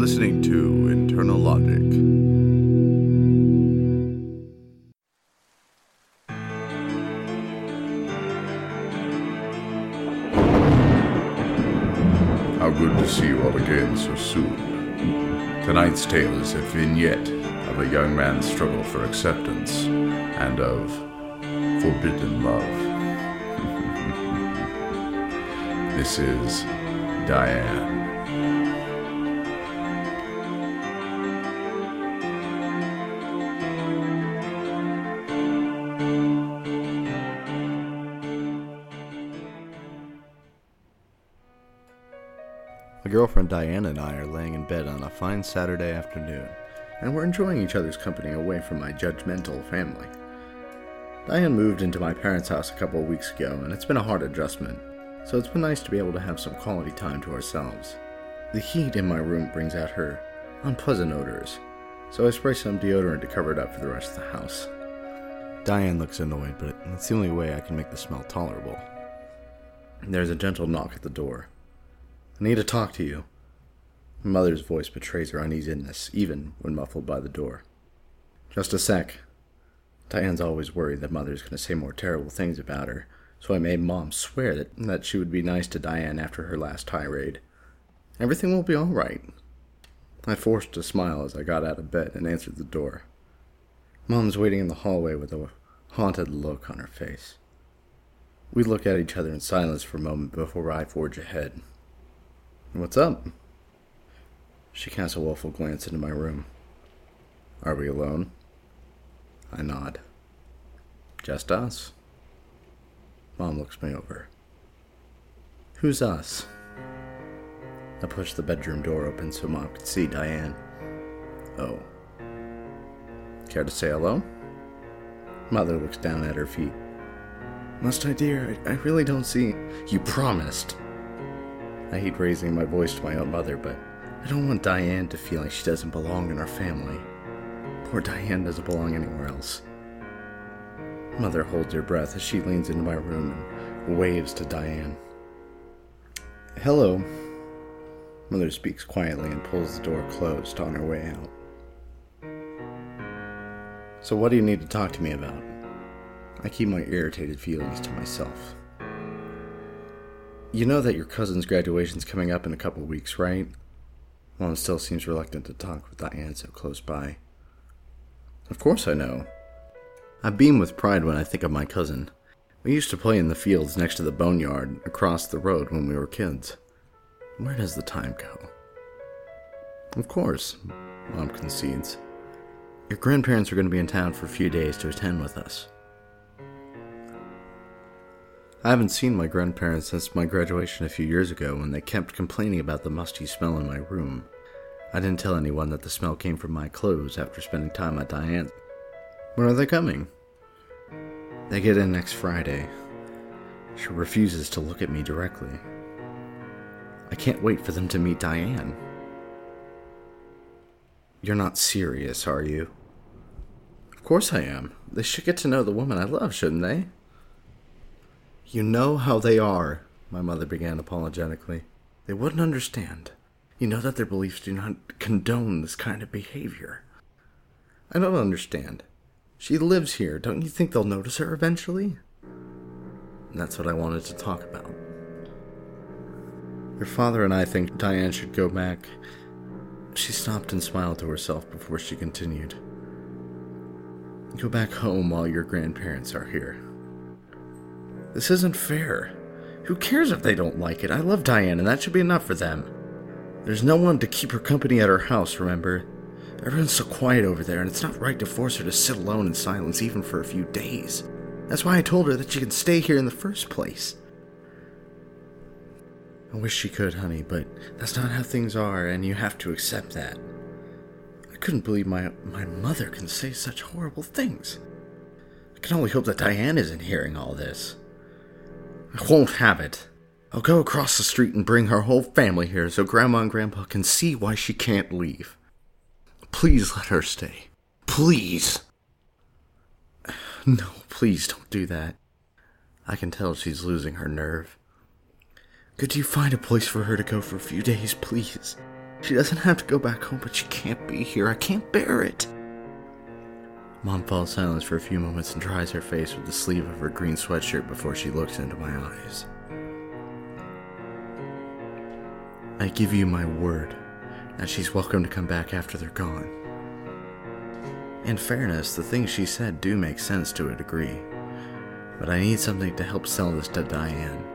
listening to Internal Logic. How good to see you all again so soon. Tonight's tale is a vignette of a young man's struggle for acceptance and of forbidden love. this is Diane. My girlfriend Diane and I are laying in bed on a fine Saturday afternoon, and we're enjoying each other's company away from my judgmental family. Diane moved into my parents' house a couple of weeks ago, and it's been a hard adjustment, so it's been nice to be able to have some quality time to ourselves. The heat in my room brings out her unpleasant odors, so I spray some deodorant to cover it up for the rest of the house. Diane looks annoyed, but it's the only way I can make the smell tolerable. There's a gentle knock at the door. I need to talk to you. Mother's voice betrays her uneasiness, even when muffled by the door. Just a sec. Diane's always worried that Mother's going to say more terrible things about her, so I made Mom swear that, that she would be nice to Diane after her last tirade. Everything will be all right. I forced a smile as I got out of bed and answered the door. Mom's waiting in the hallway with a haunted look on her face. We look at each other in silence for a moment before I forge ahead. What's up? She casts a woeful glance into my room. Are we alone? I nod. Just us. Mom looks me over. Who's us? I push the bedroom door open so Mom could see Diane. Oh. Care to say hello? Mother looks down at her feet. Must I, dear? I, I really don't see. You promised. I hate raising my voice to my own mother, but I don't want Diane to feel like she doesn't belong in our family. Poor Diane doesn't belong anywhere else. Mother holds her breath as she leans into my room and waves to Diane. Hello. Mother speaks quietly and pulls the door closed on her way out. So, what do you need to talk to me about? I keep my irritated feelings to myself. You know that your cousin's graduation's coming up in a couple weeks, right? Mom still seems reluctant to talk with Diane so close by. Of course I know. I beam with pride when I think of my cousin. We used to play in the fields next to the boneyard across the road when we were kids. Where does the time go? Of course, Mom concedes. Your grandparents are going to be in town for a few days to attend with us. I haven't seen my grandparents since my graduation a few years ago when they kept complaining about the musty smell in my room. I didn't tell anyone that the smell came from my clothes after spending time at Diane's. When are they coming? They get in next Friday. She refuses to look at me directly. I can't wait for them to meet Diane. You're not serious, are you? Of course I am. They should get to know the woman I love, shouldn't they? You know how they are, my mother began apologetically. They wouldn't understand. You know that their beliefs do not condone this kind of behavior. I don't understand. She lives here. Don't you think they'll notice her eventually? And that's what I wanted to talk about. Your father and I think Diane should go back. She stopped and smiled to herself before she continued. Go back home while your grandparents are here. This isn't fair. Who cares if they don't like it? I love Diane, and that should be enough for them. There's no one to keep her company at her house, remember? Everyone's so quiet over there, and it's not right to force her to sit alone in silence even for a few days. That's why I told her that she could stay here in the first place. I wish she could, honey, but that's not how things are, and you have to accept that. I couldn't believe my my mother can say such horrible things. I can only hope that Diane isn't hearing all this. I won't have it. I'll go across the street and bring her whole family here so Grandma and Grandpa can see why she can't leave. Please let her stay. Please. No, please don't do that. I can tell she's losing her nerve. Could you find a place for her to go for a few days, please? She doesn't have to go back home, but she can't be here. I can't bear it. Mom falls silent for a few moments and dries her face with the sleeve of her green sweatshirt before she looks into my eyes. I give you my word that she's welcome to come back after they're gone. In fairness, the things she said do make sense to a degree, but I need something to help sell this to Diane.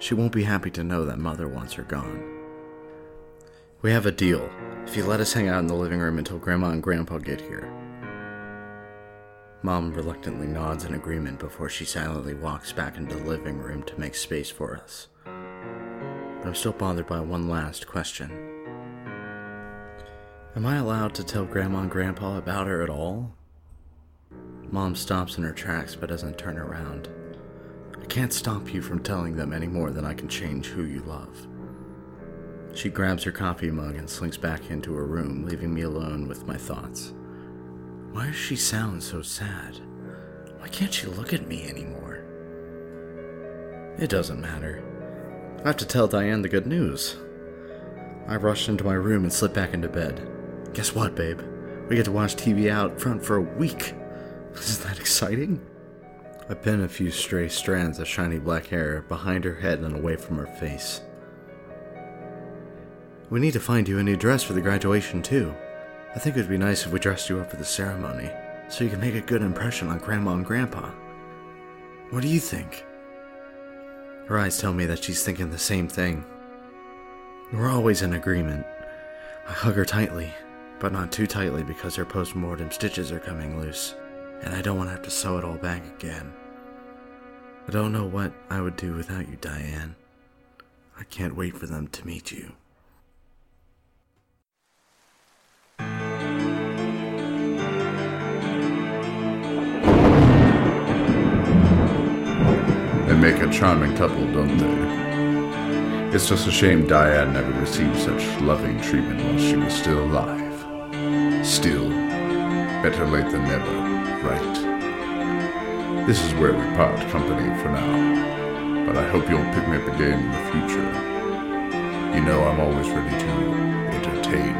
She won't be happy to know that Mother wants her gone. We have a deal. If you let us hang out in the living room until Grandma and Grandpa get here. Mom reluctantly nods in agreement before she silently walks back into the living room to make space for us. But I'm still bothered by one last question. Am I allowed to tell Grandma and Grandpa about her at all? Mom stops in her tracks but doesn't turn around. I can't stop you from telling them any more than I can change who you love. She grabs her coffee mug and slinks back into her room, leaving me alone with my thoughts. Why does she sound so sad? Why can't she look at me anymore? It doesn't matter. I have to tell Diane the good news. I rushed into my room and slipped back into bed. Guess what, babe? We get to watch TV out front for a week. Isn't that exciting? I pin a few stray strands of shiny black hair behind her head and away from her face. We need to find you a new dress for the graduation, too. I think it would be nice if we dressed you up for the ceremony, so you can make a good impression on Grandma and Grandpa. What do you think? Her eyes tell me that she's thinking the same thing. We're always in agreement. I hug her tightly, but not too tightly because her post mortem stitches are coming loose, and I don't want to have to sew it all back again. I don't know what I would do without you, Diane. I can't wait for them to meet you. Make a charming couple, don't they? It's just a shame Diane never received such loving treatment while she was still alive. Still, better late than never, right? This is where we part company for now, but I hope you'll pick me up again in the future. You know I'm always ready to entertain